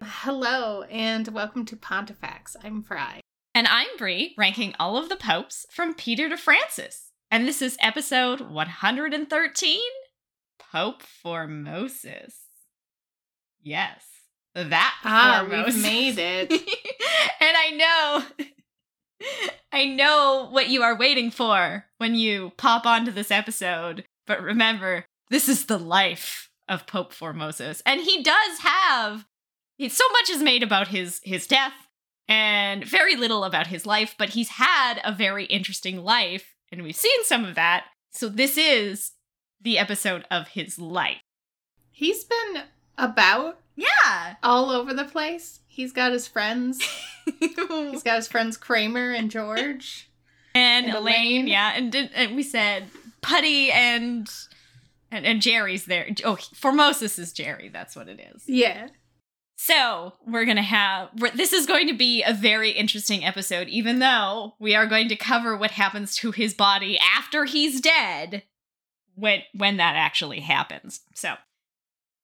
Hello and welcome to Pontifex. I'm Fry. And I'm Brie, ranking all of the popes from Peter to Francis. And this is episode 113 Pope Formosus. Yes, that Ah, Formosus. we've made it. and I know, I know what you are waiting for when you pop onto this episode. But remember, this is the life of Pope Formosus, and he does have. So much is made about his his death, and very little about his life. But he's had a very interesting life, and we've seen some of that. So this is the episode of his life. He's been about Yeah. all over the place. He's got his friends. He's got his friends Kramer and George. and, And Elaine, Elaine. yeah, and, did, and we said Puddy and, and and Jerry's there. Oh, Formosus is Jerry. That's what it is. Yeah. So we're gonna have we're, this is going to be a very interesting episode, even though we are going to cover what happens to his body after he's dead, when when that actually happens. So.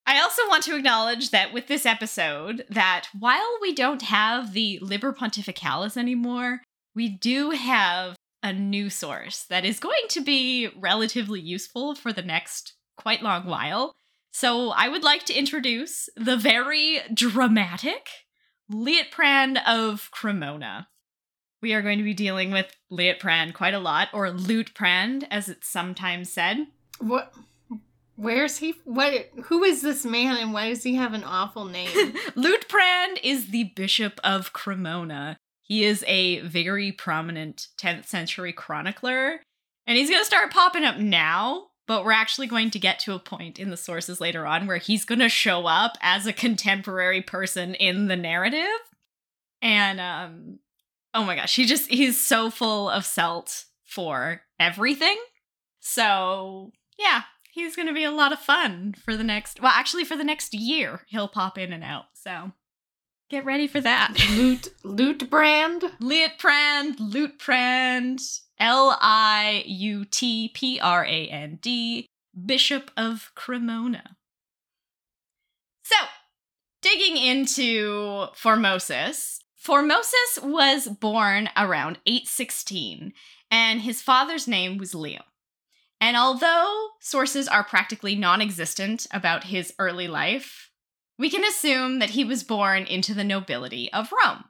I also want to acknowledge that with this episode, that while we don't have the Liber Pontificalis anymore, we do have a new source that is going to be relatively useful for the next quite long while. So I would like to introduce the very dramatic Liutprand of Cremona. We are going to be dealing with Liutprand quite a lot, or Lutprand, as it's sometimes said. What? Where's he? What? Who is this man, and why does he have an awful name? Lutprand is the Bishop of Cremona. He is a very prominent 10th century chronicler, and he's going to start popping up now, but we're actually going to get to a point in the sources later on where he's going to show up as a contemporary person in the narrative. And um oh my gosh, he just he's so full of salt for everything. So, yeah, he's going to be a lot of fun for the next well, actually for the next year. He'll pop in and out. So, get ready for that. Loot Loot Brand. Liutprand, Lutprand, L I U T P R A N D, Bishop of Cremona. So, digging into Formosus, Formosus was born around 816, and his father's name was Leo. And although sources are practically non existent about his early life, we can assume that he was born into the nobility of Rome.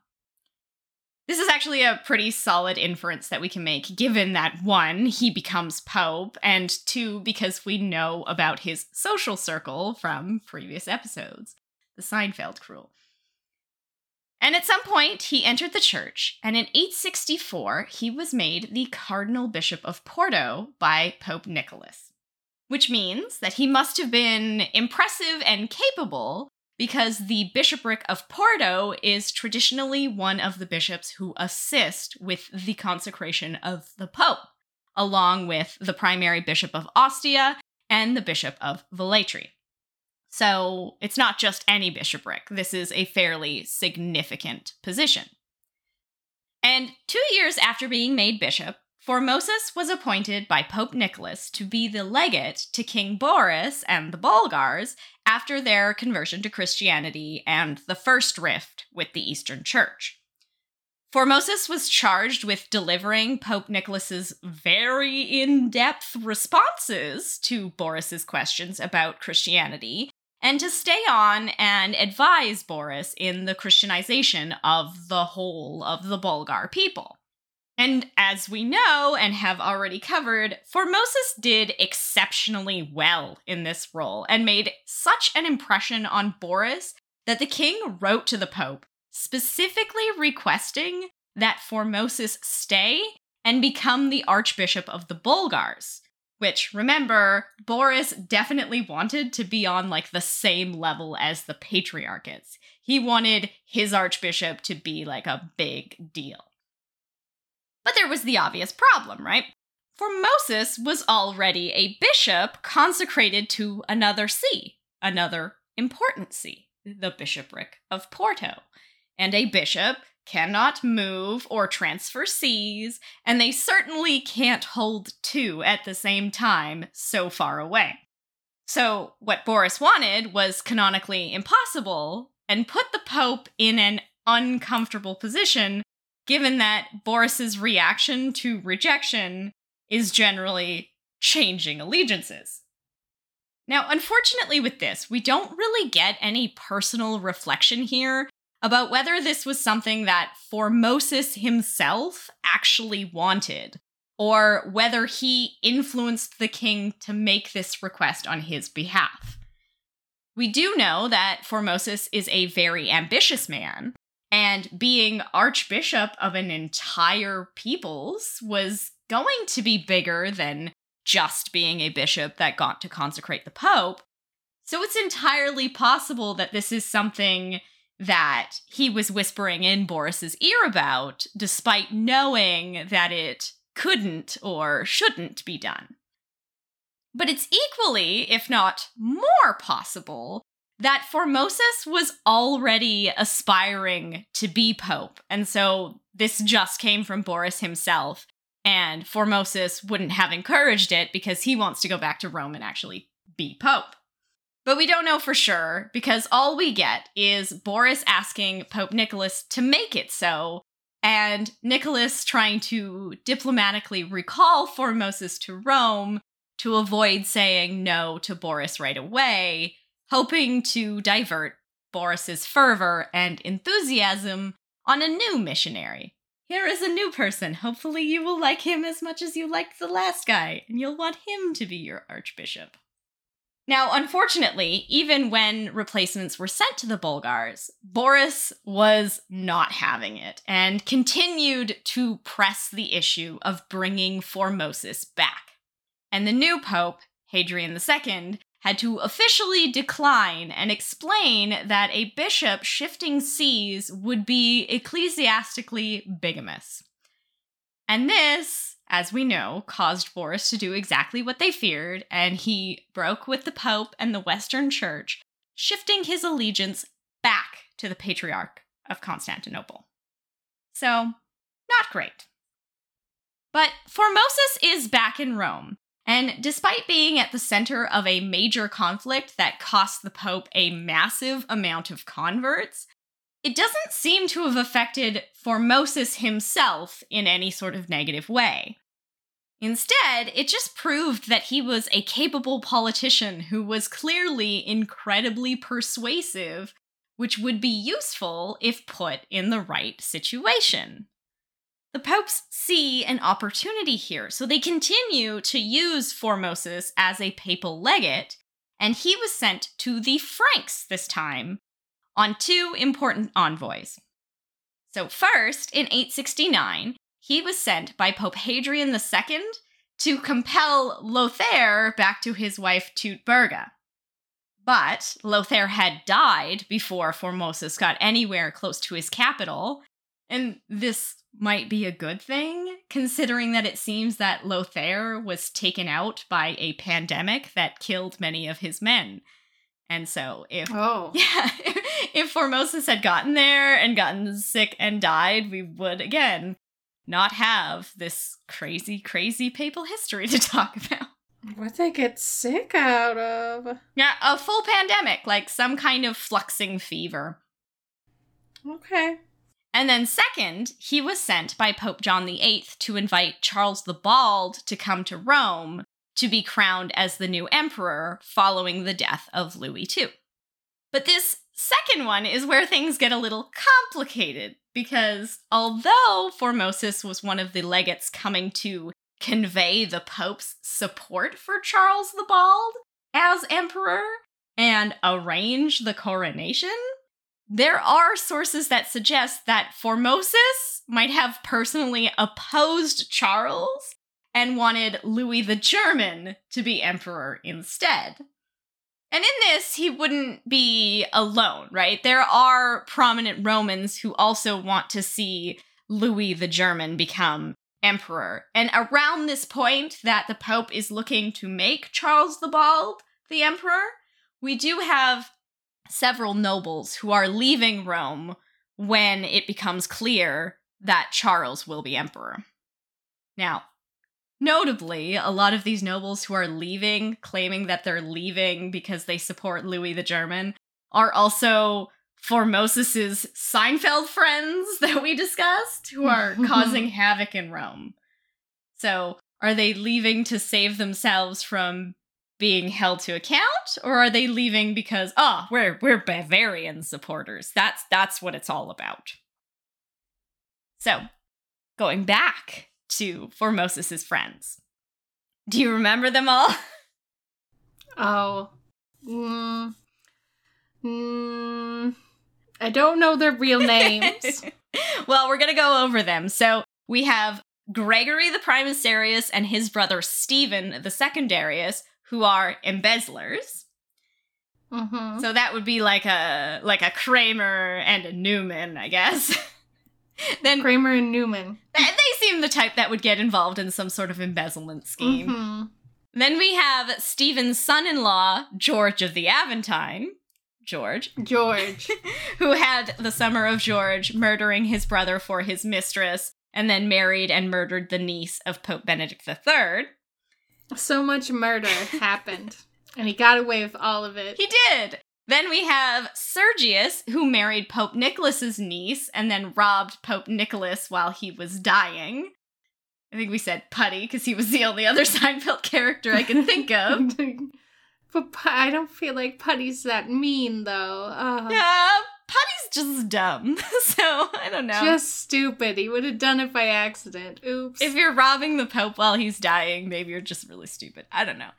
This is actually a pretty solid inference that we can make, given that one, he becomes Pope, and two, because we know about his social circle from previous episodes, the Seinfeld crew. And at some point, he entered the church, and in 864, he was made the Cardinal Bishop of Porto by Pope Nicholas, which means that he must have been impressive and capable because the bishopric of Porto is traditionally one of the bishops who assist with the consecration of the Pope, along with the primary bishop of Ostia and the bishop of Velletri. So it's not just any bishopric, this is a fairly significant position. And two years after being made bishop, Formosus was appointed by Pope Nicholas to be the legate to King Boris and the Bulgars after their conversion to Christianity and the first rift with the Eastern Church. Formosus was charged with delivering Pope Nicholas's very in-depth responses to Boris's questions about Christianity and to stay on and advise Boris in the Christianization of the whole of the Bulgar people. And as we know and have already covered, Formosus did exceptionally well in this role and made such an impression on Boris that the king wrote to the Pope, specifically requesting that Formosus stay and become the Archbishop of the Bulgars. Which, remember, Boris definitely wanted to be on like the same level as the patriarchates. He wanted his archbishop to be like a big deal. But there was the obvious problem, right? Formosus was already a bishop consecrated to another see, another important see, the bishopric of Porto. And a bishop cannot move or transfer sees, and they certainly can't hold two at the same time so far away. So, what Boris wanted was canonically impossible and put the Pope in an uncomfortable position, given that Boris's reaction to rejection is generally changing allegiances. Now, unfortunately, with this, we don't really get any personal reflection here about whether this was something that Formosus himself actually wanted, or whether he influenced the king to make this request on his behalf. We do know that Formosus is a very ambitious man, and being archbishop of an entire peoples was going to be bigger than just being a bishop that got to consecrate the pope. So it's entirely possible that this is something that he was whispering in Boris's ear about, despite knowing that it couldn't or shouldn't be done. But it's equally, if not more possible, that Formosus was already aspiring to be pope, and so this just came from Boris himself, and Formosus wouldn't have encouraged it because he wants to go back to Rome and actually be pope. But we don't know for sure because all we get is Boris asking Pope Nicholas to make it so, and Nicholas trying to diplomatically recall Formosus to Rome to avoid saying no to Boris right away, hoping to divert Boris's fervor and enthusiasm on a new missionary. Here is a new person. Hopefully, you will like him as much as you liked the last guy, and you'll want him to be your archbishop. Now, unfortunately, even when replacements were sent to the Bulgars, Boris was not having it and continued to press the issue of bringing Formosus back. And the new pope, Hadrian II, had to officially decline and explain that a bishop shifting sees would be ecclesiastically bigamous. And this, as we know, caused Boris to do exactly what they feared, and he broke with the Pope and the Western Church, shifting his allegiance back to the Patriarch of Constantinople. So, not great. But Formosus is back in Rome, and despite being at the center of a major conflict that cost the Pope a massive amount of converts, it doesn't seem to have affected Formosus himself in any sort of negative way. Instead, it just proved that he was a capable politician who was clearly incredibly persuasive, which would be useful if put in the right situation. The popes see an opportunity here, so they continue to use Formosus as a papal legate, and he was sent to the Franks this time on two important envoys. So, first, in 869, he was sent by Pope Hadrian II to compel Lothair back to his wife Teutberga. But Lothair had died before Formosus got anywhere close to his capital, and this might be a good thing, considering that it seems that Lothair was taken out by a pandemic that killed many of his men. And so if oh yeah, if Formosus had gotten there and gotten sick and died, we would again not have this crazy, crazy papal history to talk about. What they get sick out of? Yeah, a full pandemic, like some kind of fluxing fever. Okay. And then, second, he was sent by Pope John VIII to invite Charles the Bald to come to Rome to be crowned as the new emperor following the death of Louis II. But this second one is where things get a little complicated because although Formosus was one of the legates coming to convey the Pope's support for Charles the Bald as emperor and arrange the coronation, there are sources that suggest that Formosus might have personally opposed Charles and wanted Louis the German to be emperor instead. And in this, he wouldn't be alone, right? There are prominent Romans who also want to see Louis the German become emperor. And around this point that the Pope is looking to make Charles the Bald the emperor, we do have several nobles who are leaving Rome when it becomes clear that Charles will be emperor. Now, notably, a lot of these nobles who are leaving, claiming that they're leaving because they support Louis the German, are also Formosus's Seinfeld friends that we discussed, who are causing havoc in Rome. So, are they leaving to save themselves from being held to account, or are they leaving because oh, we're we're Bavarian supporters? That's that's what it's all about. So, going back to Formosus's friends. Do you remember them all? Oh. Mm, mm, I don't know their real names. well, we're going to go over them. So we have Gregory the Primicerius and his brother Stephen the Secundarius, who are embezzlers. mm-hmm. So that would be like a like a Kramer and a Newman, I guess. then Kramer and Newman. th- they seem the type that would get involved in some sort of embezzlement scheme. Mhm. Then we have Stephen's son-in-law, George of the Aventine, George, George. who had the summer of George murdering his brother for his mistress and then married and murdered the niece of Pope Benedict III. so much murder happened, and he got away with all of it. He did. Then we have Sergius, who married Pope Nicholas's niece and then robbed Pope Nicholas while he was dying. I think we said Puddy because he was the only other Seinfeld character I can think of. but I don't feel like Puddy's that mean, though. Ugh. Yeah, Puddy's just dumb. so I don't know. Just stupid. He would have done it by accident. Oops. if you're robbing the Pope while he's dying, maybe you're just really stupid. I don't know.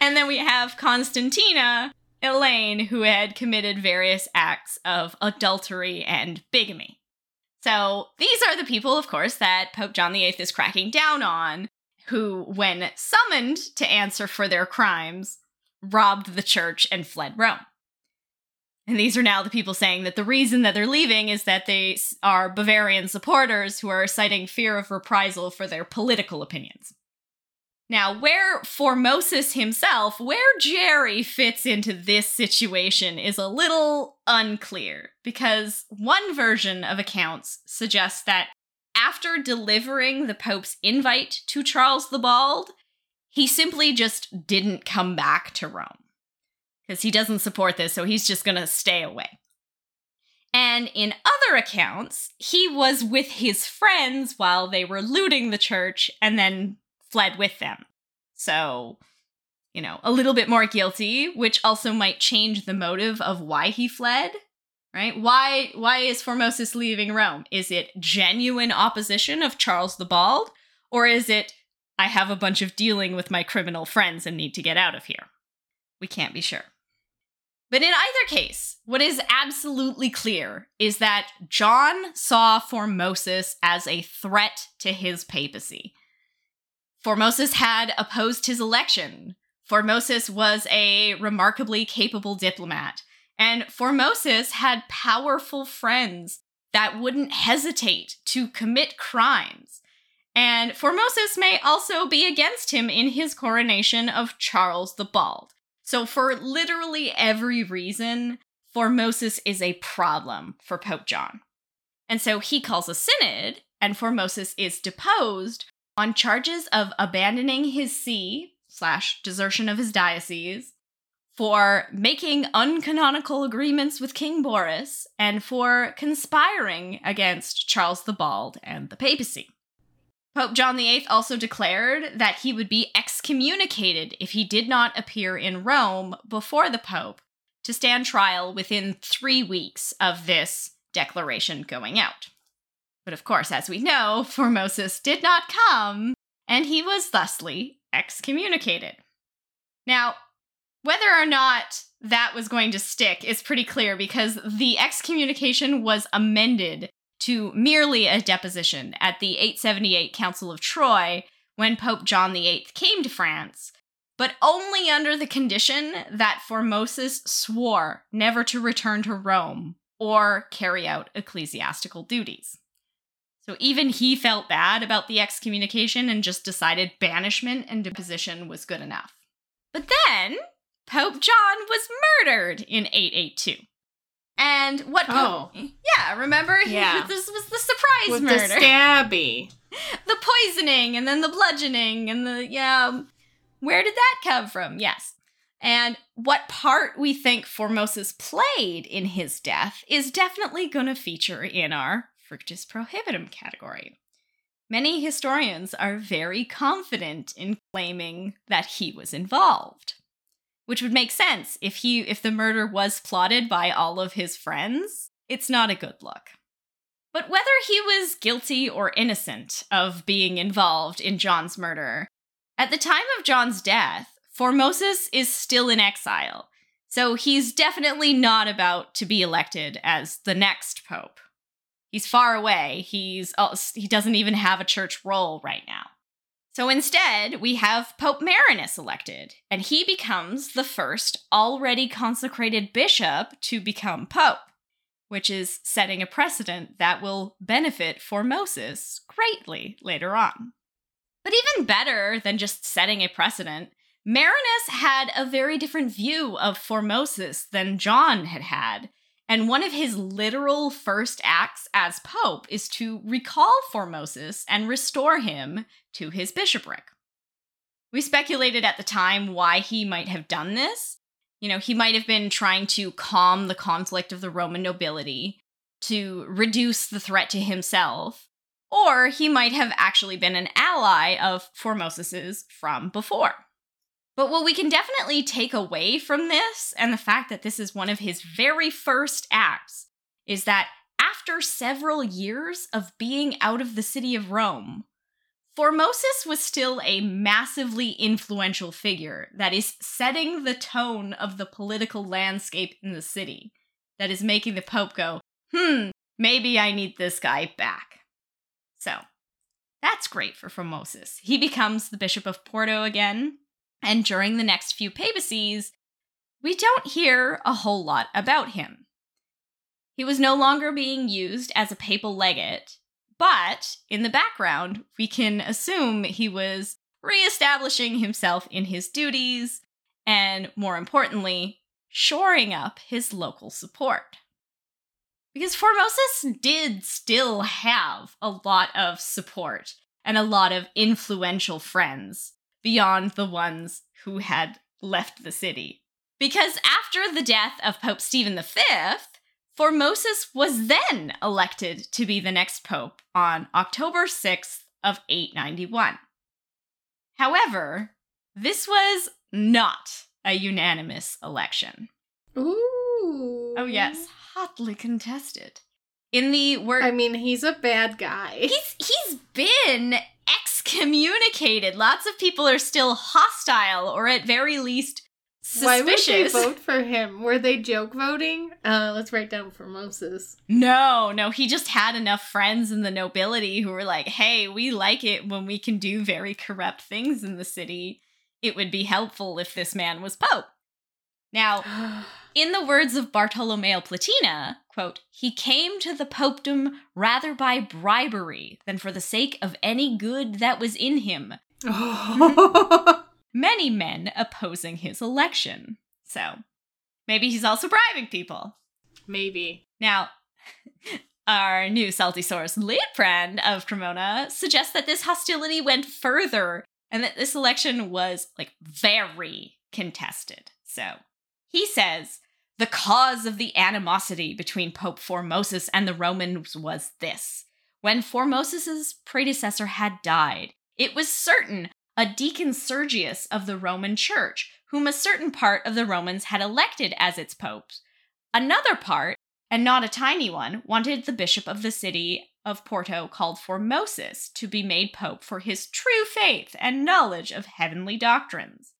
And then we have Constantina Elaine, who had committed various acts of adultery and bigamy. So these are the people, of course, that Pope John VIII is cracking down on, who, when summoned to answer for their crimes, robbed the church and fled Rome. And these are now the people saying that the reason that they're leaving is that they are Bavarian supporters who are citing fear of reprisal for their political opinions. Now, where Formosus himself, where Jerry fits into this situation is a little unclear because one version of accounts suggests that after delivering the Pope's invite to Charles the Bald, he simply just didn't come back to Rome because he doesn't support this, so he's just going to stay away. And in other accounts, he was with his friends while they were looting the church and then fled with them. So, you know, a little bit more guilty, which also might change the motive of why he fled. Right? Why why is Formosus leaving Rome? Is it genuine opposition of Charles the Bald or is it I have a bunch of dealing with my criminal friends and need to get out of here? We can't be sure. But in either case, what is absolutely clear is that John saw Formosus as a threat to his papacy. Formosus had opposed his election. Formosus was a remarkably capable diplomat. And Formosus had powerful friends that wouldn't hesitate to commit crimes. And Formosus may also be against him in his coronation of Charles the Bald. So, for literally every reason, Formosus is a problem for Pope John. And so he calls a synod, and Formosus is deposed on charges of abandoning his see slash desertion of his diocese, for making uncanonical agreements with King Boris, and for conspiring against Charles the Bald and the papacy. Pope John VIII also declared that he would be excommunicated if he did not appear in Rome before the Pope to stand trial within three weeks of this declaration going out. But of course, as we know, Formosus did not come, and he was thusly excommunicated. Now, whether or not that was going to stick is pretty clear because the excommunication was amended to merely a deposition at the 878 Council of Troyes when Pope John VIII came to France, but only under the condition that Formosus swore never to return to Rome or carry out ecclesiastical duties. So even he felt bad about the excommunication and just decided banishment and deposition was good enough. But then Pope John was murdered in 882. And what Pope? Oh. Yeah, remember? Yeah. this was the surprise With murder. the stabby. the poisoning and then the bludgeoning and the yeah um, where did that come from yes and what part we think formosus played in his death is definitely going to feature in our fructus prohibitum category many historians are very confident in claiming that he was involved which would make sense if he if the murder was plotted by all of his friends it's not a good look but whether he was guilty or innocent of being involved in John's murder, at the time of John's death, Formosus is still in exile, so he's definitely not about to be elected as the next pope. He's far away. He's uh, he doesn't even have a church role right now. So instead, we have Pope Marinus elected, and he becomes the first already consecrated bishop to become pope which is setting a precedent that will benefit Formosus greatly later on. But even better than just setting a precedent, Marinus had a very different view of Formosus than John had had, and one of his literal first acts as pope is to recall Formosus and restore him to his bishopric. We speculated at the time why he might have done this, you know, he might have been trying to calm the conflict of the Roman nobility, to reduce the threat to himself, or he might have actually been an ally of Formosus's from before. But what we can definitely take away from this, and the fact that this is one of his very first acts, is that after several years of being out of the city of Rome, Formosus was still a massively influential figure that is setting the tone of the political landscape in the city, that is making the Pope go, hmm, maybe I need this guy back. So, that's great for Formosus. He becomes the Bishop of Porto again, and during the next few papacies, we don't hear a whole lot about him. He was no longer being used as a papal legate, but in the background, we can assume he was reestablishing himself in his duties and, more importantly, shoring up his local support. Because Formosus did still have a lot of support and a lot of influential friends beyond the ones who had left the city. Because after the death of Pope Stephen V, Formosus was then elected to be the next pope on October 6th of 891. However, this was not a unanimous election. Ooh. Oh yes, hotly contested. In the word I mean, he's a bad guy. he's he's been excommunicated. Lots of people are still hostile or at very least suspicious. Why would they vote for him? Were they joke voting? Uh, let's write down Formosus. No, no, he just had enough friends in the nobility who were like, hey, we like it when we can do very corrupt things in the city. It would be helpful if this man was Pope. Now, in the words of Bartolomeo Platina, quote, he came to the popedom rather by bribery than for the sake of any good that was in him, many men opposing his election. So, maybe he's also bribing people. Maybe. Now, our new salty source, Liutprand of Cremona, suggests that this hostility went further and that this election was like very contested. So he says the cause of the animosity between Pope Formosus and the Romans was this. When Formosus's predecessor had died, it was certain a deacon Sergius of the Roman Church, whom a certain part of the Romans had elected as its pope. Another part, and not a tiny one, wanted the bishop of the city of Porto called Formosus to be made pope for his true faith and knowledge of heavenly doctrines.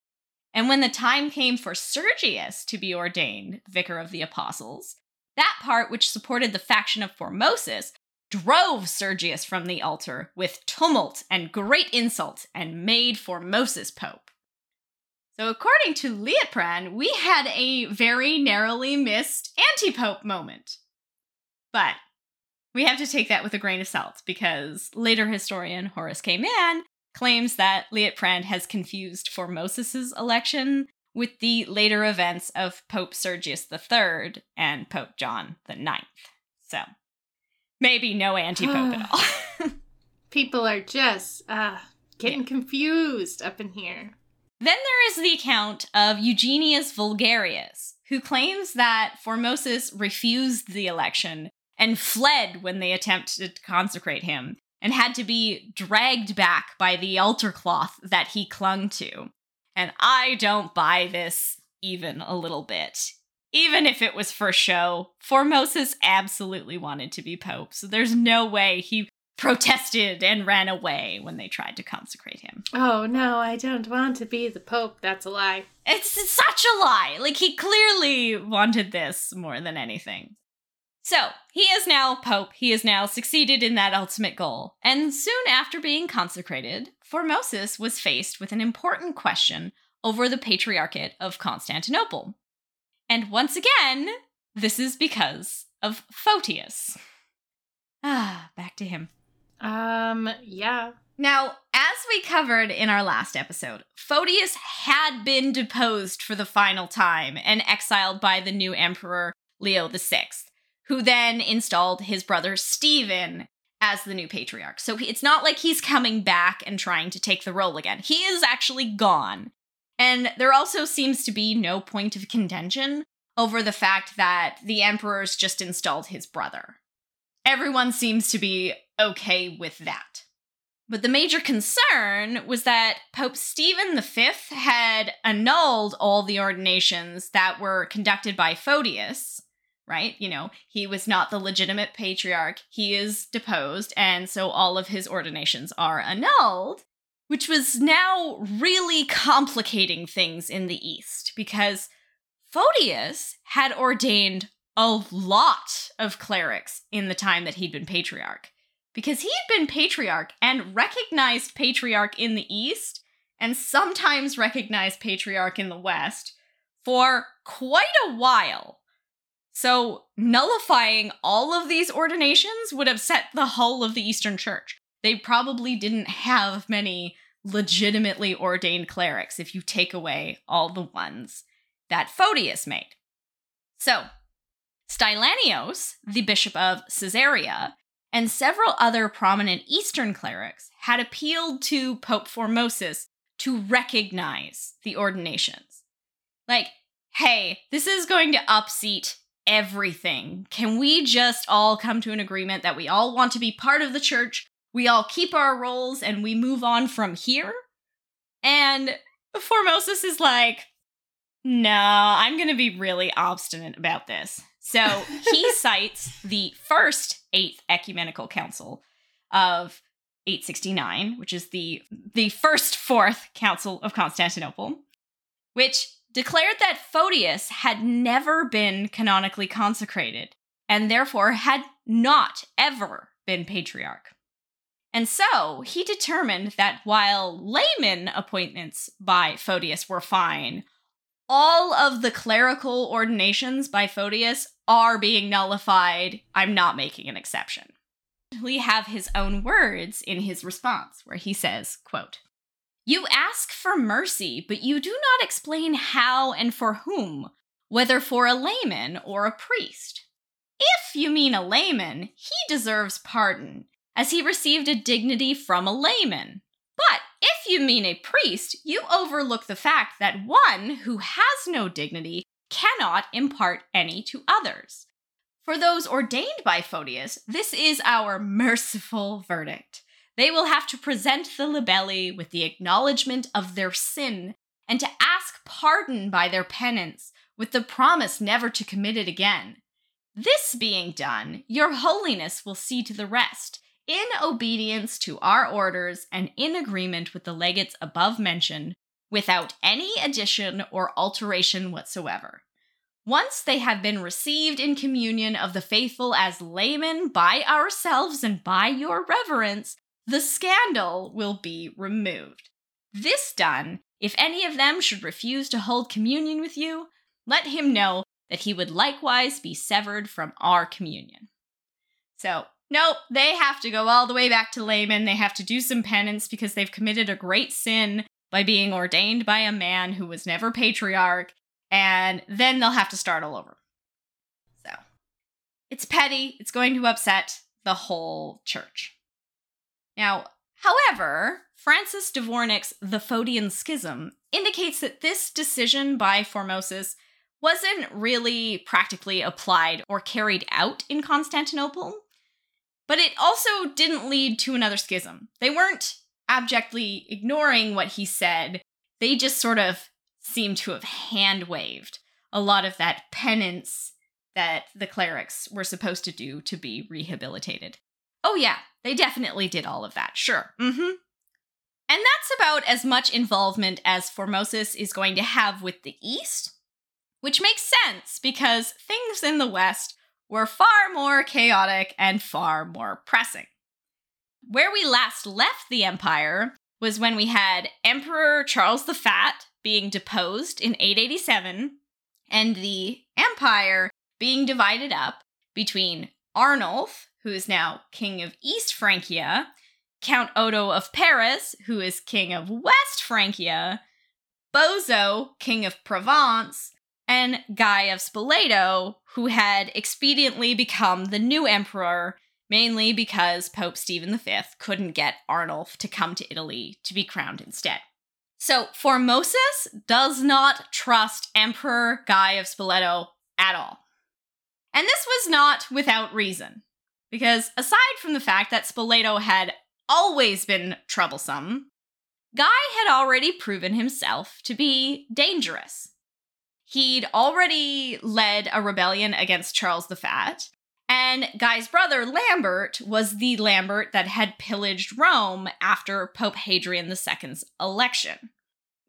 And when the time came for Sergius to be ordained vicar of the apostles, that part which supported the faction of Formosus drove Sergius from the altar with tumult and great insult and made Formosus pope. So, according to Liutprand, we had a very narrowly missed anti pope moment. But we have to take that with a grain of salt because later historian Horace K. Mann claims that Liutprand has confused Formosus's election with the later events of Pope Sergius III and Pope John IX. So maybe no anti Pope at all. People are just uh, getting yeah. confused up in here. Then there is the account of Eugenius Vulgarius, who claims that Formosus refused the election and fled when they attempted to consecrate him, and had to be dragged back by the altar cloth that he clung to. And I don't buy this even a little bit. Even if it was for show, Formosus absolutely wanted to be pope, so there's no way he protested and ran away when they tried to consecrate him. Oh no, I don't want to be the pope. That's a lie. It's such a lie. Like he clearly wanted this more than anything. So, he is now Pope. He has now succeeded in that ultimate goal. And soon after being consecrated, Formosus was faced with an important question over the Patriarchate of Constantinople. And once again, this is because of Photius. Ah, back to him. Um, yeah. Now, as we covered in our last episode, Photius had been deposed for the final time and exiled by the new emperor Leo VI who then installed his brother Stephen as the new patriarch. So it's not like he's coming back and trying to take the role again. He is actually gone. And there also seems to be no point of contention over the fact that the emperor's just installed his brother. Everyone seems to be okay with that. But the major concern was that Pope Stephen V had annulled all the ordinations that were conducted by Photius, right? You know, he was not the legitimate patriarch. He is deposed, and so all of his ordinations are annulled, which was now really complicating things in the East because Photius had ordained a lot of clerics in the time that he'd been patriarch. Because he had been patriarch and recognized patriarch in the East and sometimes recognized patriarch in the West for quite a while so, nullifying all of these ordinations would upset the whole of the Eastern Church. They probably didn't have many legitimately ordained clerics if you take away all the ones that Photius made. So, Stylianos, the bishop of Caesarea, and several other prominent Eastern clerics had appealed to Pope Formosus to recognize the ordinations. Like, hey, this is going to upseat everything. Can we just all come to an agreement that we all want to be part of the church? We all keep our roles and we move on from here? And Formosus is like, no, I'm going to be really obstinate about this. So he cites the first Eighth Ecumenical Council of 869, which is the the first fourth Council of Constantinople, which declared that Photius had never been canonically consecrated and therefore had not ever been patriarch. And so he determined that while layman appointments by Photius were fine, all of the clerical ordinations by Photius are being nullified. I'm not making an exception. We have his own words in his response, where he says, quote, you ask for mercy, but you do not explain how and for whom, whether for a layman or a priest. If you mean a layman, he deserves pardon, as he received a dignity from a layman. But if you mean a priest, you overlook the fact that one who has no dignity cannot impart any to others. For those ordained by Photius, this is our merciful verdict they will have to present the libelli with the acknowledgement of their sin and to ask pardon by their penance with the promise never to commit it again. This being done, your holiness will see to the rest, in obedience to our orders and in agreement with the legates above mentioned, without any addition or alteration whatsoever. Once they have been received in communion of the faithful as laymen by ourselves and by your reverence, the scandal will be removed. This done, if any of them should refuse to hold communion with you, let him know that he would likewise be severed from our communion. So, nope, they have to go all the way back to layman. They have to do some penance because they've committed a great sin by being ordained by a man who was never patriarch, and then they'll have to start all over. So, it's petty, it's going to upset the whole church. Now, however, Francis Dvornik's The Photian Schism indicates that this decision by Formosus wasn't really practically applied or carried out in Constantinople, but it also didn't lead to another schism. They weren't abjectly ignoring what he said, they just sort of seemed to have hand waved a lot of that penance that the clerics were supposed to do to be rehabilitated. Oh, yeah, they definitely did all of that, sure. Mm hmm. And that's about as much involvement as Formosus is going to have with the East, which makes sense because things in the West were far more chaotic and far more pressing. Where we last left the Empire was when we had Emperor Charles the Fat being deposed in 887 and the Empire being divided up between Arnulf, who is now king of East Francia, Count Odo of Paris, who is king of West Francia, Bozo, king of Provence, and Guy of Spoleto, who had expediently become the new emperor, mainly because Pope Stephen V couldn't get Arnulf to come to Italy to be crowned instead. So Formosus does not trust Emperor Guy of Spoleto at all. And this was not without reason, because aside from the fact that Spoleto had always been troublesome, Guy had already proven himself to be dangerous. He'd already led a rebellion against Charles the Fat, and Guy's brother, Lambert, was the Lambert that had pillaged Rome after Pope Hadrian II's election.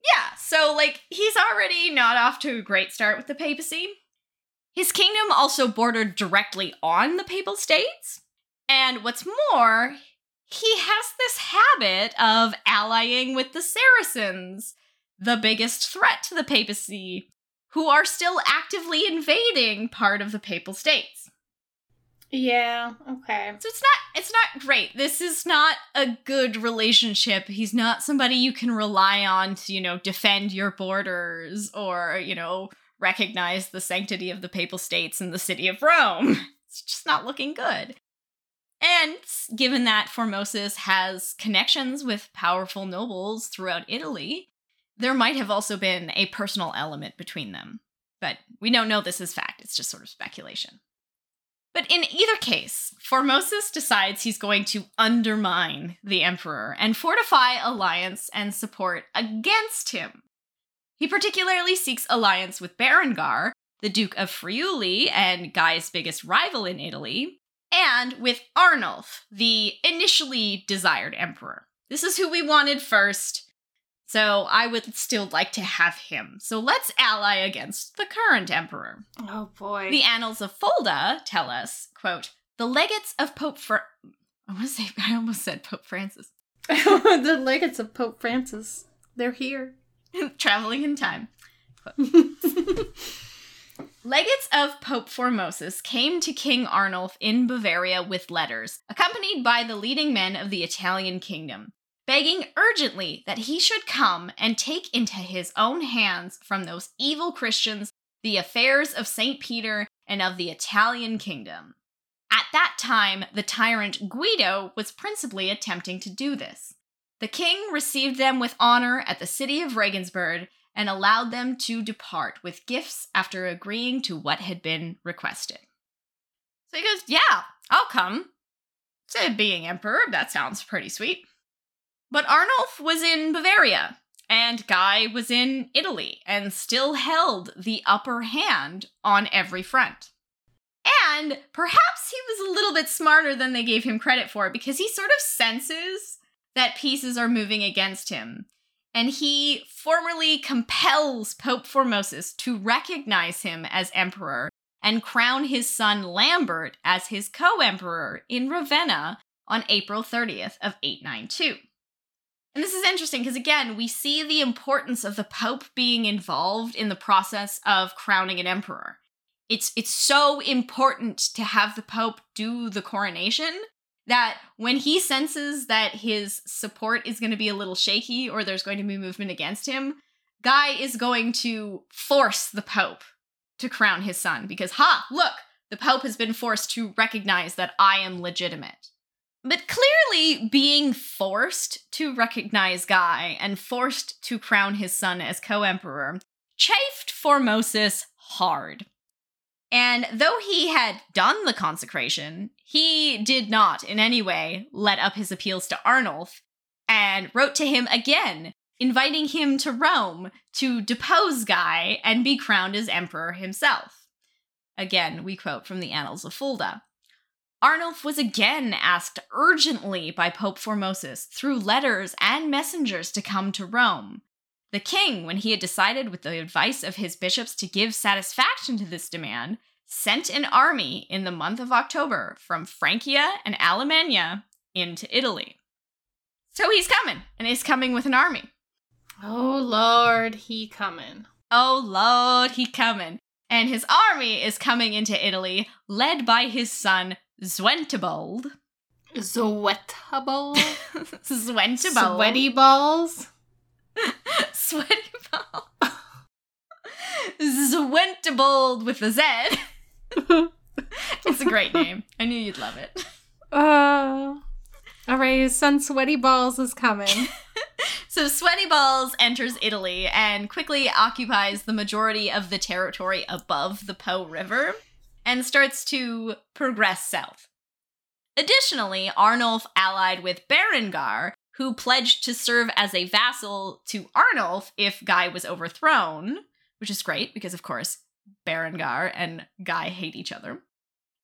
Yeah, so, like, he's already not off to a great start with the papacy. His kingdom also bordered directly on the Papal States. And what's more, he has this habit of allying with the Saracens, the biggest threat to the papacy, who are still actively invading part of the Papal States. Yeah, okay. So it's not it's not great. This is not a good relationship. He's not somebody you can rely on to, you know, defend your borders or, you know, recognize the sanctity of the Papal States and the city of Rome. It's just not looking good. And given that Formosus has connections with powerful nobles throughout Italy, there might have also been a personal element between them. But we don't know this is fact, it's just sort of speculation. But in either case, Formosus decides he's going to undermine the emperor and fortify alliance and support against him. He particularly seeks alliance with Berengar, the Duke of Friuli and Guy's biggest rival in Italy, and with Arnulf, the initially desired emperor. This is who we wanted first, so I would still like to have him. So let's ally against the current emperor. Oh boy. The annals of Fulda tell us, quote, the legates of Pope Fr- I want to say I almost said Pope Francis. the legates of Pope Francis. They're here. Traveling in time. Legates of Pope Formosus came to King Arnulf in Bavaria with letters, accompanied by the leading men of the Italian kingdom, begging urgently that he should come and take into his own hands from those evil Christians the affairs of St. Peter and of the Italian kingdom. At that time, the tyrant Guido was principally attempting to do this. The king received them with honor at the city of Regensburg and allowed them to depart with gifts after agreeing to what had been requested. So he goes, Yeah, I'll come. Said being emperor, that sounds pretty sweet. But Arnulf was in Bavaria, and Guy was in Italy, and still held the upper hand on every front. And perhaps he was a little bit smarter than they gave him credit for because he sort of senses that pieces are moving against him and he formally compels Pope Formosus to recognize him as emperor and crown his son Lambert as his co-emperor in Ravenna on April 30th of 892. And this is interesting because again, we see the importance of the pope being involved in the process of crowning an emperor. It's it's so important to have the pope do the coronation that when he senses that his support is going to be a little shaky or there's going to be movement against him, Guy is going to force the Pope to crown his son because, ha, look, the Pope has been forced to recognize that I am legitimate. But clearly, being forced to recognize Guy and forced to crown his son as co emperor chafed Formosus hard. And though he had done the consecration, he did not in any way let up his appeals to Arnulf and wrote to him again, inviting him to Rome to depose Guy and be crowned as emperor himself. Again, we quote from the Annals of Fulda. Arnulf was again asked urgently by Pope Formosus through letters and messengers to come to Rome. The king, when he had decided with the advice of his bishops to give satisfaction to this demand, sent an army in the month of October from Francia and Alemannia into Italy. So he's coming, and he's coming with an army. Oh Lord, he coming. Oh Lord, he coming. And his army is coming into Italy, led by his son Zwentibold. Zwetable. Zwentibold. Sweaty balls. Sweaty ball. Zwentibold with a Z. it's a great name. I knew you'd love it. Uh, all right, son Sweaty Balls is coming. So Sweaty Balls enters Italy and quickly occupies the majority of the territory above the Po River and starts to progress south. Additionally, Arnulf allied with Berengar, who pledged to serve as a vassal to Arnulf if Guy was overthrown, which is great because, of course, Berengar and Guy hate each other.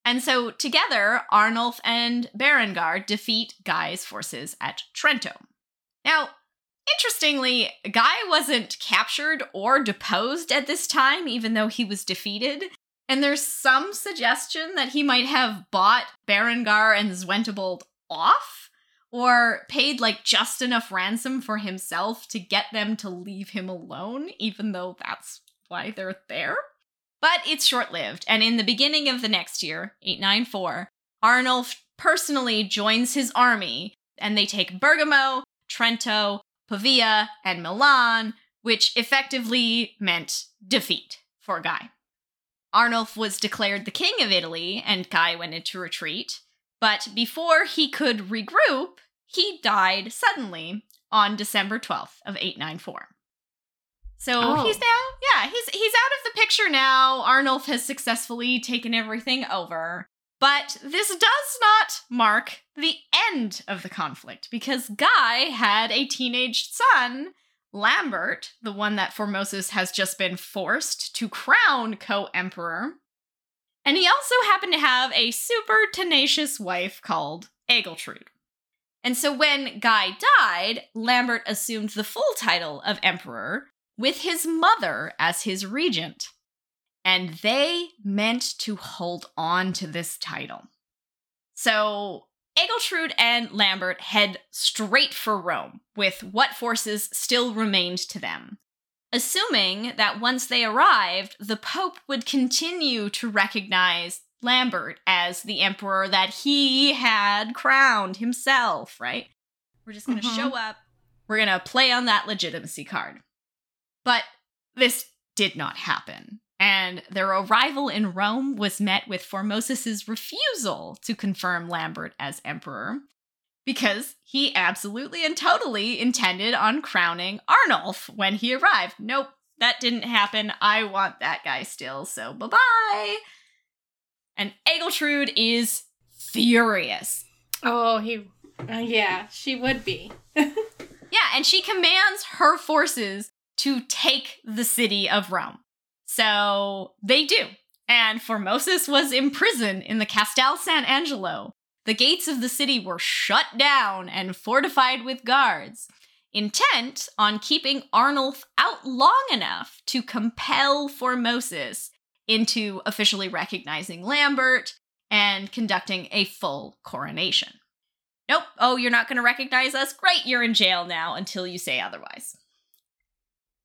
And so together, Arnulf and Berengar defeat Guy's forces at Trento. Now, interestingly, Guy wasn't captured or deposed at this time, even though he was defeated. And there's some suggestion that he might have bought Berengar and Zwentibold off or paid like just enough ransom for himself to get them to leave him alone, even though that's why they're there. But it's short lived, and in the beginning of the next year, 894, Arnulf personally joins his army, and they take Bergamo, Trento, Pavia, and Milan, which effectively meant defeat for Guy. Arnulf was declared the king of Italy, and Guy went into retreat. But before he could regroup, he died suddenly on December 12th of 894. So Oh. he's now, yeah, he's he's out of the picture now. Arnulf has successfully taken everything over. But this does not mark the end of the conflict because Guy had a teenage son, Lambert, the one that Formosus has just been forced to crown co-emperor. And he also happened to have a super tenacious wife called Egeltrude. And so when Guy died, Lambert assumed the full title of emperor with his mother as his regent. And they meant to hold on to this title. So Egeltrude and Lambert head straight for Rome with what forces still remained to them, assuming that once they arrived, the Pope would continue to recognize Lambert as the emperor that he had crowned himself, right? We're just going to Mhm. show up, we're going to play on that legitimacy card. But this did not happen. And their arrival in Rome was met with Formosus's refusal to confirm Lambert as emperor because he absolutely and totally intended on crowning Arnulf when he arrived. Nope, that didn't happen. I want that guy still, so bye bye. And Egeltrude is furious. Oh, he. Uh, yeah, she would be. Yeah, and she commands her forces to take the city of Rome. So they do. And Formosus was imprisoned in the Castel Sant'Angelo. The gates of the city were shut down and fortified with guards, intent on keeping Arnulf out long enough to compel Formosus into officially recognizing Lambert and conducting a full coronation. Nope. Oh, you're not going to recognize us? Great, you're in jail now until you say otherwise.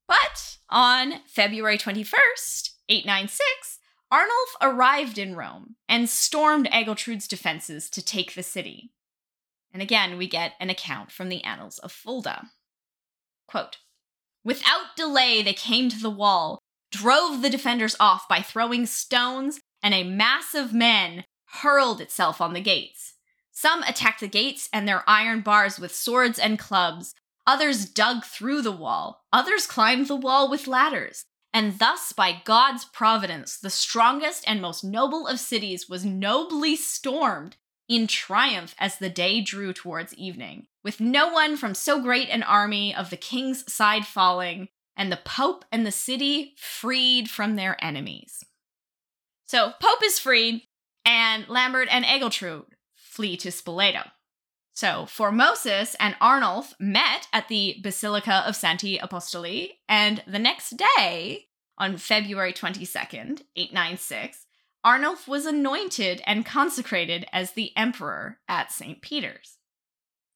But on February 21st, 896, Arnulf arrived in Rome and stormed Egeltrude's defenses to take the city. And again, we get an account from the Annals of Fulda. Quote Without delay, they came to the wall, drove the defenders off by throwing stones, and a mass of men hurled itself on the gates. Some attacked the gates and their iron bars with swords and clubs. Others dug through the wall. Others climbed the wall with ladders. And thus, by God's providence, the strongest and most noble of cities was nobly stormed in triumph as the day drew towards evening, with no one from so great an army of the king's side falling, and the Pope and the city freed from their enemies. So, Pope is free, and Lambert and Egiltrud flee to Spoleto. So, Formosus and Arnulf met at the Basilica of Sancti Apostoli, and the next day, on February 22nd, 896, Arnulf was anointed and consecrated as the emperor at St. Peter's.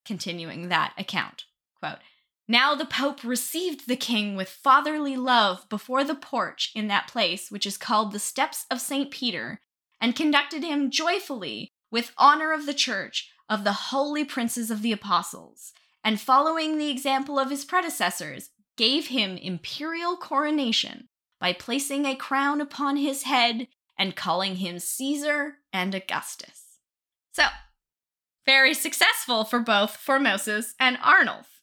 Continuing that account, quote, Now the Pope received the king with fatherly love before the porch in that place which is called the Steps of St. Peter, and conducted him joyfully with honor of the church of the holy princes of the apostles, and following the example of his predecessors, gave him imperial coronation by placing a crown upon his head and calling him Caesar and Augustus. So, very successful for both Formosus and Arnulf.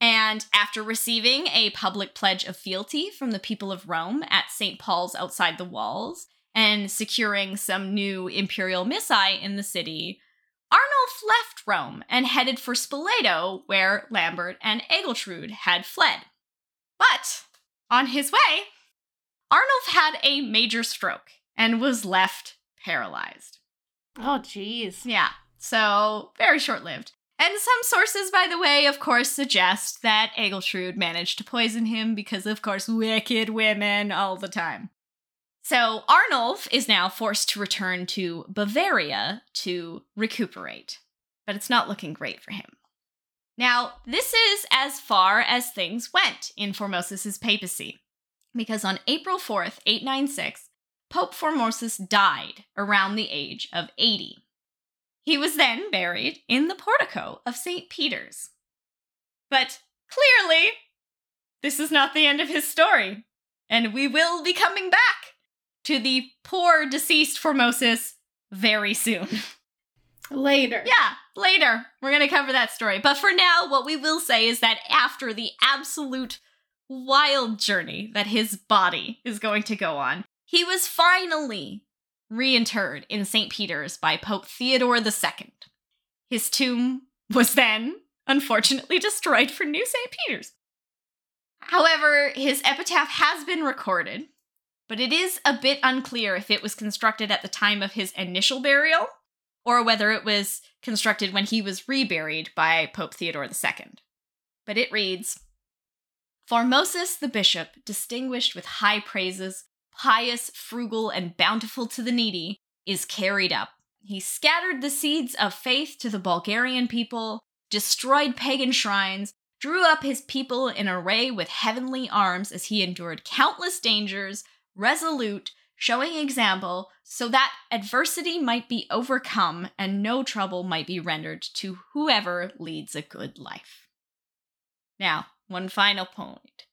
And after receiving a public pledge of fealty from the people of Rome at St. Paul's outside the walls, and securing some new imperial missae in the city, Arnulf left Rome and headed for Spoleto, where Lambert and Egiltrud had fled. But on his way, Arnulf had a major stroke and was left paralyzed. Oh, jeez. Yeah, so very short lived. And some sources, by the way, of course, suggest that Egiltrud managed to poison him because, of course, wicked women all the time. So Arnulf is now forced to return to Bavaria to recuperate, but it's not looking great for him. Now, this is as far as things went in Formosus's papacy, because on April 4th, 896, Pope Formosus died around the age of 80. He was then buried in the portico of St. Peter's. But clearly, this is not the end of his story, and we will be coming back to the poor deceased Formosus very soon. Later. Yeah, later. We're going to cover that story. But for now, what we will say is that after the absolute wild journey that his body is going to go on, he was finally reinterred in St. Peter's by Pope Theodore II. His tomb was then, unfortunately, destroyed for New St. Peter's. However, his epitaph has been recorded but it is a bit unclear if it was constructed at the time of his initial burial or whether it was constructed when he was reburied by Pope Theodore II. But it reads Formosus the bishop, distinguished with high praises, pious, frugal, and bountiful to the needy, is carried up. He scattered the seeds of faith to the Bulgarian people, destroyed pagan shrines, drew up his people in array with heavenly arms as he endured countless dangers, resolute, showing example, so that adversity might be overcome and no trouble might be rendered to whoever leads a good life. Now, one final point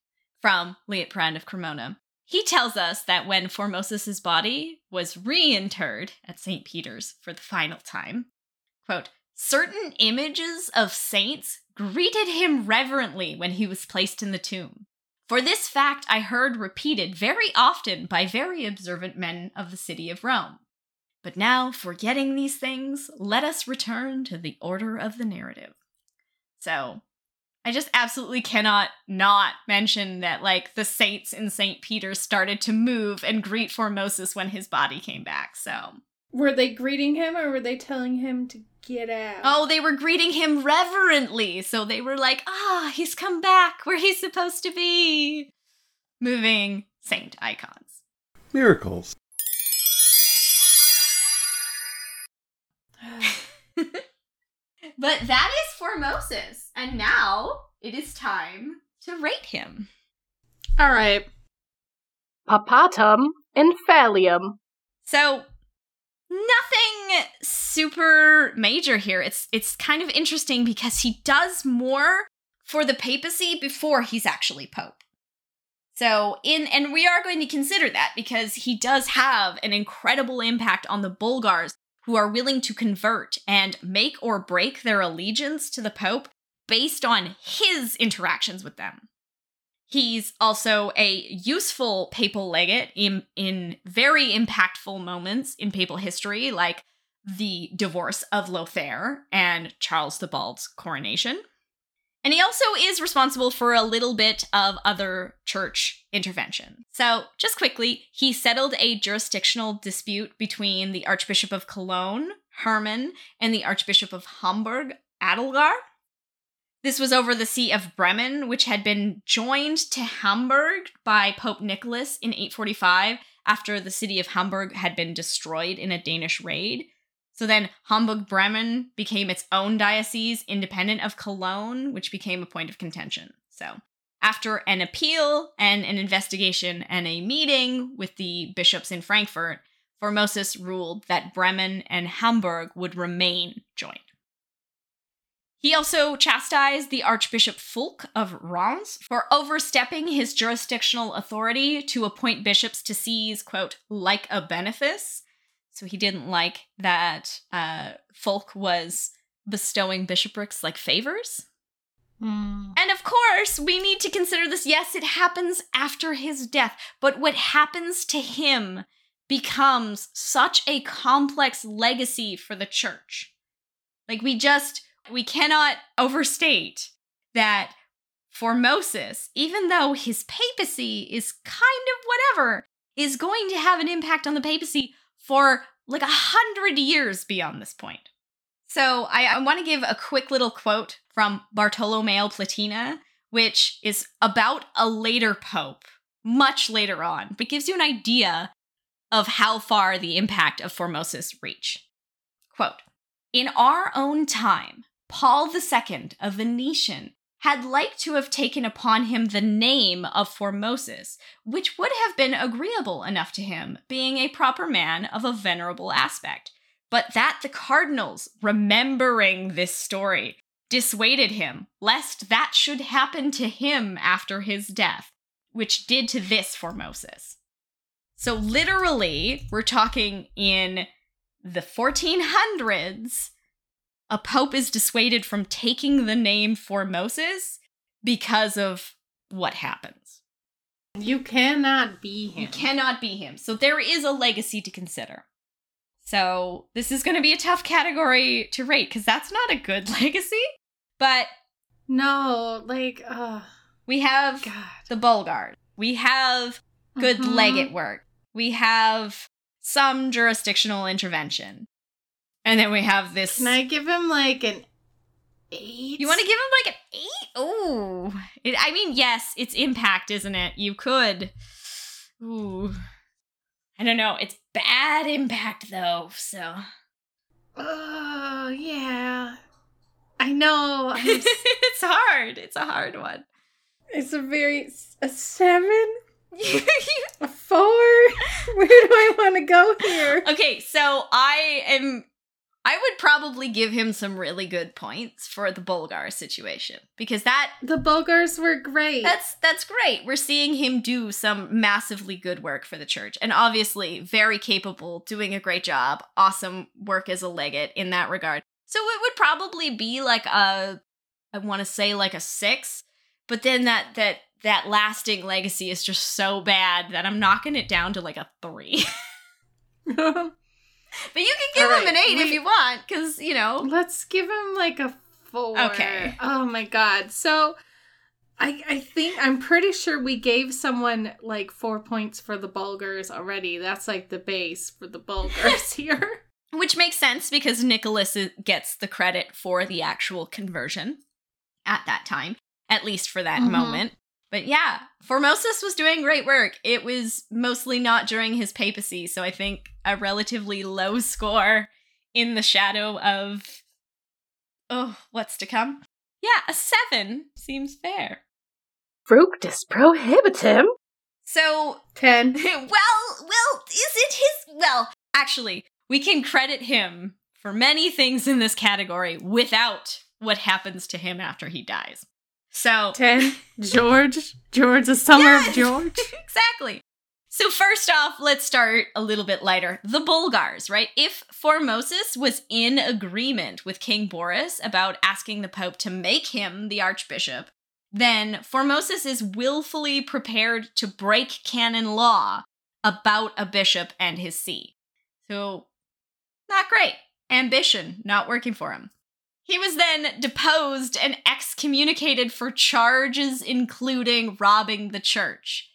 from Liutprand of Cremona. He tells us that when Formosus's body was reinterred at St. Peter's for the final time, quote, certain images of saints greeted him reverently when he was placed in the tomb. For this fact I heard repeated very often by very observant men of the city of Rome. But now, forgetting these things, let us return to the order of the narrative. So, I just absolutely cannot not mention that, like, the saints in St. Peter started to move and greet Formosus when his body came back, so. Were they greeting him or were they telling him to get out? Oh, they were greeting him reverently. So they were like, ah, he's come back where he's supposed to be. Moving saint icons. Miracles. but that is Formosus. And now it is time to rate him. All right. Papatum infallium. So Nothing super major here. It's it's kind of interesting because he does more for the papacy before he's actually pope. So in and we are going to consider that because he does have an incredible impact on the Bulgars who are willing to convert and make or break their allegiance to the pope based on his interactions with them. He's also a useful papal legate in, in very impactful moments in papal history, like the divorce of Lothair and Charles the Bald's coronation. And he also is responsible for a little bit of other church intervention. So, just quickly, he settled a jurisdictional dispute between the Archbishop of Cologne, Hermann, and the Archbishop of Hamburg, Adalgar. This was over the See of Bremen, which had been joined to Hamburg by Pope Nicholas in 845 after the city of Hamburg had been destroyed in a Danish raid. So then Hamburg Bremen became its own diocese, independent of Cologne, which became a point of contention. So after an appeal and an investigation and a meeting with the bishops in Frankfurt, Formosus ruled that Bremen and Hamburg would remain joined. He also chastised the Archbishop Fulk of Reims for overstepping his jurisdictional authority to appoint bishops to sees, quote, like a benefice. So he didn't like that uh, Fulk was bestowing bishoprics like favors. Mm. And of course, we need to consider this. Yes, it happens after his death, but what happens to him becomes such a complex legacy for the church. Like, we just we cannot overstate that Formosus, even though his papacy is kind of whatever, is going to have an impact on the papacy for like a hundred years beyond this point. So I, I want to give a quick little quote from Bartolomeo Platina, which is about a later pope, much later on, but gives you an idea of how far the impact of Formosus reach. Quote, in our own time, Paul II, a Venetian, had liked to have taken upon him the name of Formosus, which would have been agreeable enough to him, being a proper man of a venerable aspect. But that the cardinals, remembering this story, dissuaded him, lest that should happen to him after his death, which did to this Formosus. So, literally, we're talking in the 1400s a pope is dissuaded from taking the name Formosus because of what happens. You cannot be him. You cannot be him. So there is a legacy to consider. So this is going to be a tough category to rate because that's not a good legacy. But no, like, uh, we have God. the Bulgars. We have good Mhm. legate work. We have some jurisdictional intervention. And then we have this. Can I give him like an eight? You want to give him like an eight? Oh, I mean, yes, it's impact, isn't it? You could. Ooh, I don't know. It's bad impact though, so Oh yeah, I know. It's hard. It's a hard one. it's a very a seven, a four. Where do I want to go here? okay, so I am. I would probably give him some really good points for the Bulgar situation because that The Bulgars were great. That's that's great. We're seeing him do some massively good work for the church and obviously very capable, doing a great job. Awesome work as a legate in that regard. So it would probably be like a I want to say like a 6, but then that that that lasting legacy is just so bad that I'm knocking it down to like a 3. but you can give All him an right, 8 if you want cuz you know, Let's give him like a four. Okay. Oh my god. So I I think I'm pretty sure we gave someone like four points for the Bulgars already. That's like the base for the Bulgars here. Which makes sense because Nicholas gets the credit for the actual conversion at that time, at least for that Mhm. moment. But yeah, Formosus was doing great work. It was mostly not during his papacy, so I think a relatively low score in the shadow of oh, what's to come. Yeah, a seven seems fair. Fructus prohibitum. So Ten. well, well, is it his? Well, actually, we can credit him for many things in this category without what happens to him after he dies. So, 10. George. George, the summer Yes! of George. exactly. So first off, let's start a little bit lighter. The Bulgars, right? If Formosus was in agreement with King Boris about asking the Pope to make him the Archbishop, then Formosus is willfully prepared to break canon law about a bishop and his see. So, not great. Ambition, not working for him. He was then deposed and excommunicated for charges including robbing the church.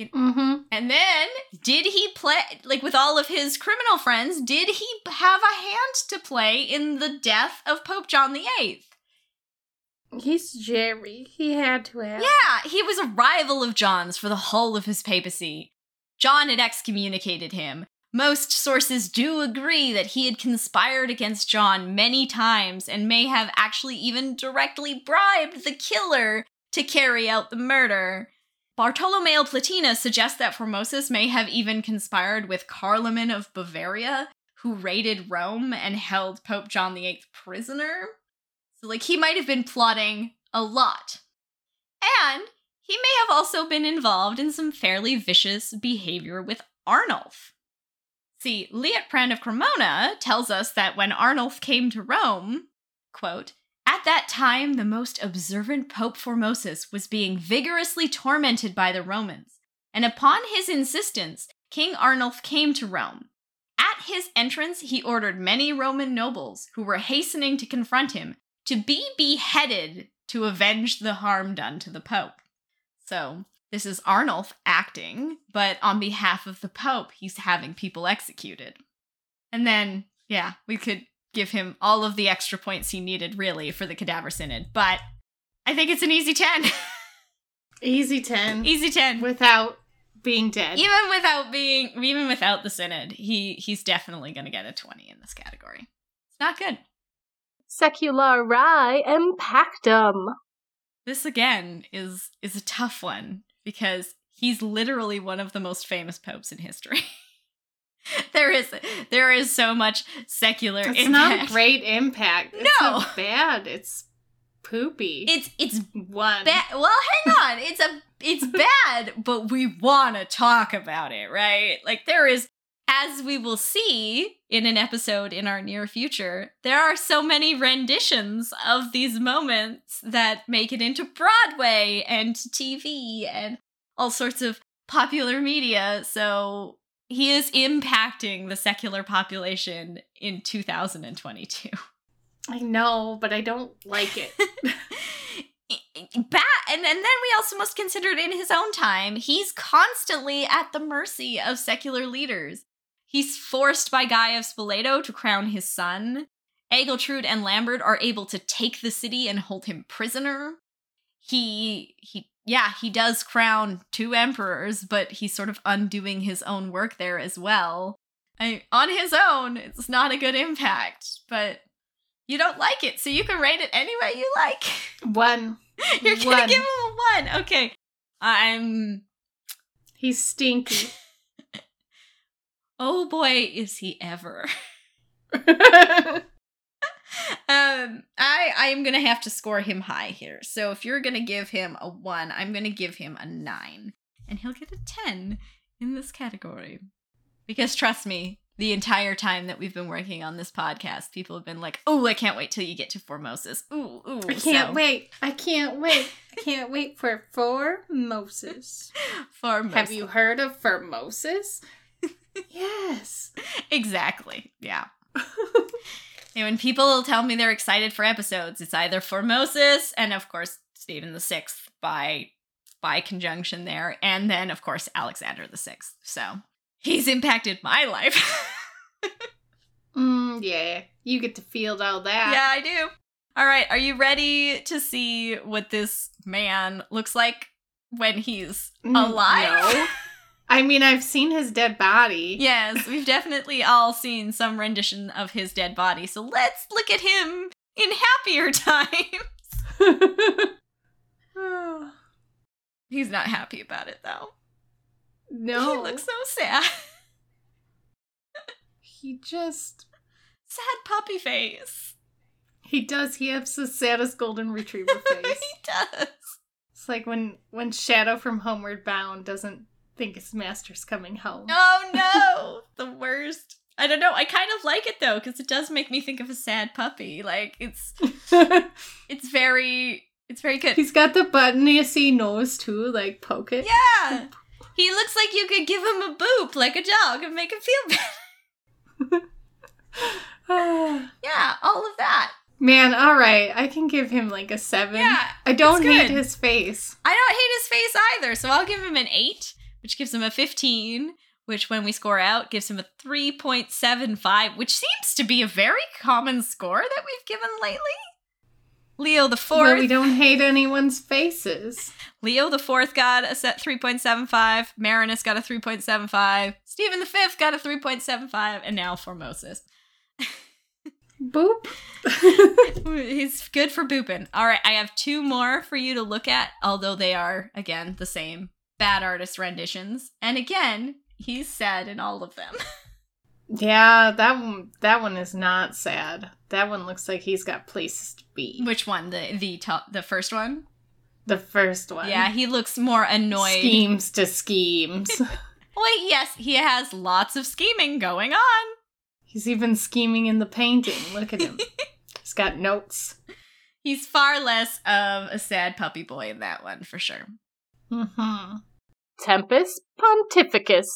Mm-hmm. And then, did he play, like with all of his criminal friends, did he have a hand to play in the death of Pope John VIII? He's Jerry. He had to have. Yeah, he was a rival of John's for the whole of his papacy. John had excommunicated him. Most sources do agree that he had conspired against John many times and may have actually even directly bribed the killer to carry out the murder. Bartolomeo Platina suggests that Formosus may have even conspired with Carloman of Bavaria, who raided Rome and held Pope John VIII prisoner. So, like, he might have been plotting a lot. And he may have also been involved in some fairly vicious behavior with Arnulf. See, Liutprand of Cremona tells us that when Arnulf came to Rome, quote, at that time, the most observant Pope Formosus was being vigorously tormented by the Romans, and upon his insistence, King Arnulf came to Rome. At his entrance, he ordered many Roman nobles who were hastening to confront him to be beheaded to avenge the harm done to the Pope. So, this is Arnulf acting, but on behalf of the Pope, he's having people executed. And then, yeah, we could give him all of the extra points he needed, really, for the Cadaver Synod, but I think it's an easy 10. Easy 10. easy 10. Without being dead. Even without being, even without the Synod, he he's definitely going to get a 20 in this category. It's not good. Seculari impactum. This again is is a tough one because he's literally one of the most famous popes in history. there is there is so much secular It's impact. not great impact. It's No. not bad. It's poopy. It's it's one. bad. Well, hang on. It's a it's bad, but we want to talk about it, right? Like there is as we will see in an episode in our near future, there are so many renditions of these moments that make it into Broadway and TV and all sorts of popular media. So he is impacting the secular population in 2022. I know, but I don't like it. Bat, and, and then we also must consider it in his own time. He's constantly at the mercy of secular leaders. He's forced by Guy of Spoleto to crown his son. Agiltrude and Lambert are able to take the city and hold him prisoner. He he yeah, he does crown two emperors, but he's sort of undoing his own work there as well. I, on his own, it's not a good impact, but you don't like it, so you can rate it any way you like. one. You're gonna One. give him a one. Okay. I'm He's stinky. Oh boy, is he ever. Um I I am gonna have to score him high here. So if you're gonna give him a one, I'm gonna give him a nine. And he'll get a ten in this category. Because trust me, the entire time that we've been working on this podcast, people have been like, "Oh, I can't wait till you get to Formosus." Ooh, ooh. I can't so, wait. I can't wait. I can't wait for Formosus. Formosus. Have you heard of Formosus? Yes. Exactly. Yeah. and when people tell me they're excited for episodes, it's either Formosus and of course Stephen the Sixth by by conjunction there, and then of course Alexander the Sixth. So he's impacted my life. Mm, yeah. You get to field all that. yeah, I do. All right, are you ready to see what this man looks like when he's Mm, alive? no. I mean, I've seen his dead body. Yes, we've definitely all seen some rendition of his dead body. So let's look at him in happier times. He's not happy about it though. no. He looks so sad. he just Sad puppy face. he does. He has the saddest golden retriever face. he does. it's like when when Shadow from Homeward Bound doesn't think his master's coming home. Oh no, the worst. I don't know. I kind of like it though because it does make me think of a sad puppy. Like it's it's very it's very good. He's got the button you see nose too, like poke it. Yeah. He looks like you could give him a boop like a dog and make him feel better. yeah, all of that. Man, all right. I can give him like a seven. Yeah, I don't hate his face. I don't hate his face either, so I'll give him an 8, which gives him a 15, which when we score out gives him a 3.75, which seems to be a very common score that we've given lately. Leo the Well, we don't hate anyone's faces. Leo the fourth got a set 3.75. Marinus got a 3.75. Stephen the fifth got a 3.75, and now Formosus. Boop. He's good for booping. All right, I have two more for you to look at, although they are, again, the same bad artist renditions. And again, he's sad in all of them. yeah, that one. That one is not sad. That one looks like he's got places to be. Which one? The the top, the first one? The first one. Yeah, he looks more annoyed. Schemes to schemes. Wait, yes, he has lots of scheming going on. he's even scheming in the painting. Look at him. he's got notes. He's far less of a sad puppy boy in that one, for sure. Hmm Tempest Pontificus.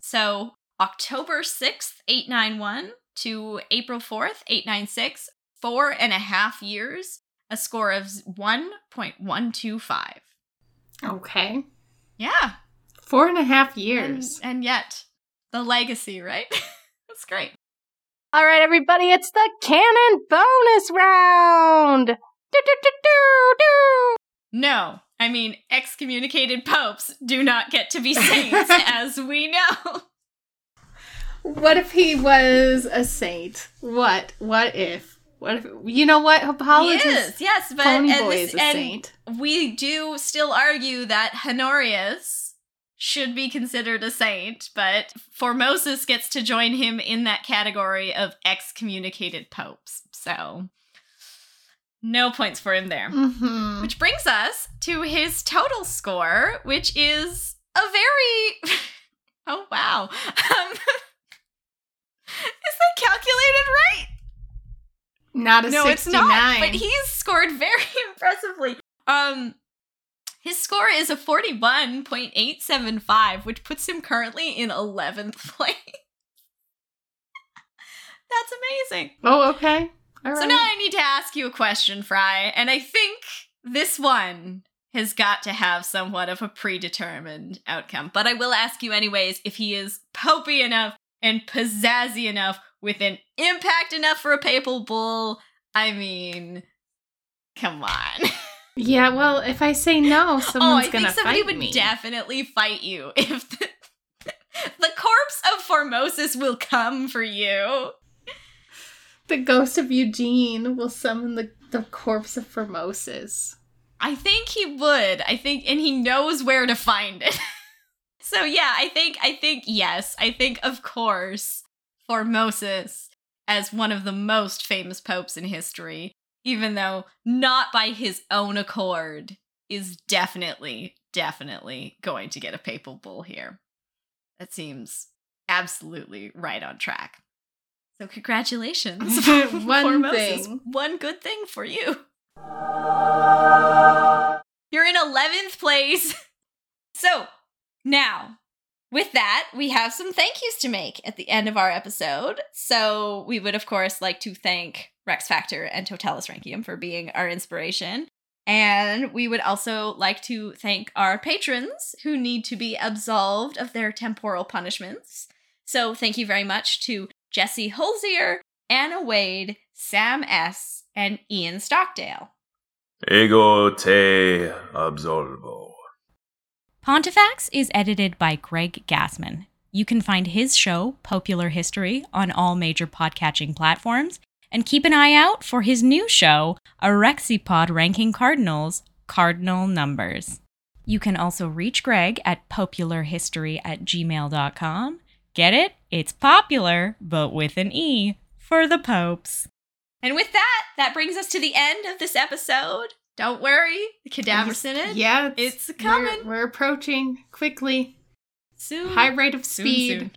So October 6th, 891 to April 4th, 896, four and a half years, a score of 1.125. Okay. Yeah. Four and a half And, years. and yet, the legacy, right? That's great. All right, everybody, it's the canon bonus round. Do, do, do, do, do. No, I mean, excommunicated popes do not get to be saints, as we know. What if he was a saint? What? What if? What if? You know what? Hippolytus is, yes, but Pony and Boy this- is a and saint. we do still argue that Honorius should be considered a saint, but Formosus gets to join him in that category of excommunicated popes. So, no points for him there. Mm-hmm. Which brings us to his total score, which is a very. oh, wow. Um, is that calculated right? Not a no, 69. it's not. But he's scored very impressively. Um, his score is a forty-one point eight seven five, which puts him currently in eleventh place. That's amazing. oh, okay. Right. So now I need to ask you a question, Fry, and I think this one has got to have somewhat of a predetermined outcome. But I will ask you anyways if he is popey enough and pizzazzy enough with an impact enough for a papal bull. I mean, come on. yeah, well, if I say no, oh, someone's gonna fight me. I think somebody would me. definitely fight you if the, the corpse of Formosus will come for you. The ghost of Eugene will summon the, the corpse of Formosus. I think he would. I think and he knows where to find it. so yeah, I think I think yes. I think of course Formosus as one of the most famous popes in history, even though not by his own accord, is definitely definitely going to get a papal bull here. That seems absolutely right on track. So congratulations. One thing. One good thing for you. You're in 11th place. So, now, with that, we have some thank yous to make at the end of our episode. So, we would, of course, like to thank Rex Factor and Totalus Rankium for being our inspiration. And we would also like to thank our patrons who need to be absolved of their temporal punishments. So, thank you very much to Jesse Holzier, Anna Wade, Sam S., and Ian Stockdale. Ego te absolvo. Pontifex is edited by Greg Gassman. You can find his show, Popular History, on all major podcatching platforms, and keep an eye out for his new show, Arexipod Ranking Cardinals, Cardinal Numbers. You can also reach Greg at popeularhistory at gmail.com, Get it? It's popular, but with an E for the popes. And with that, that brings us to the end of this episode. Don't worry, the cadaver synod. Yeah, It's we're- coming. We're, approaching quickly. soon. High rate of speed.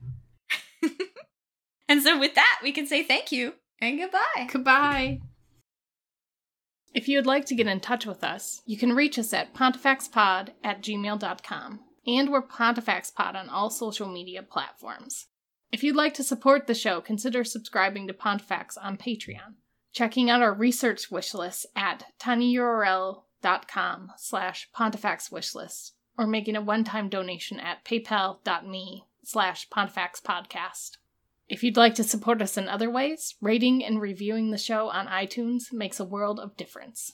soon. and so with that, we can say thank you and goodbye. Goodbye. If you would like to get in touch with us, you can reach us at pontifexpod at gmail.com. And we're PontifexPod on all social media platforms. If you'd like to support the show, consider subscribing to Pontifex on Patreon, checking out our research wish list at tinyurl.com slash pontifexwishlist, or making a one-time donation at paypal.me slash pontifexpodcast. If you'd like to support us in other ways, rating and reviewing the show on iTunes makes a world of difference.